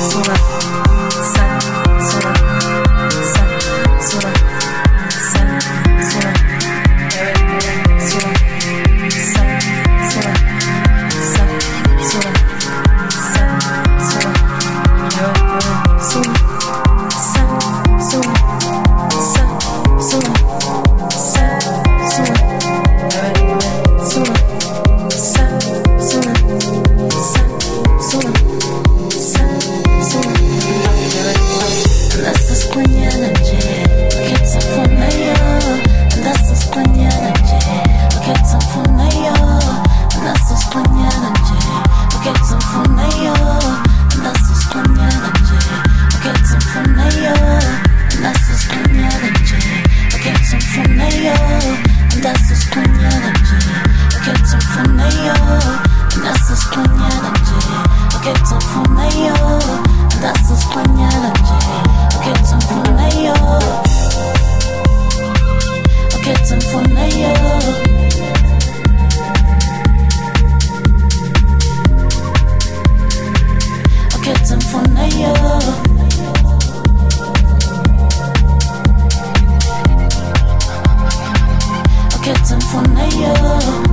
It's. Oh, that's wspaniale dzieje Kitten von der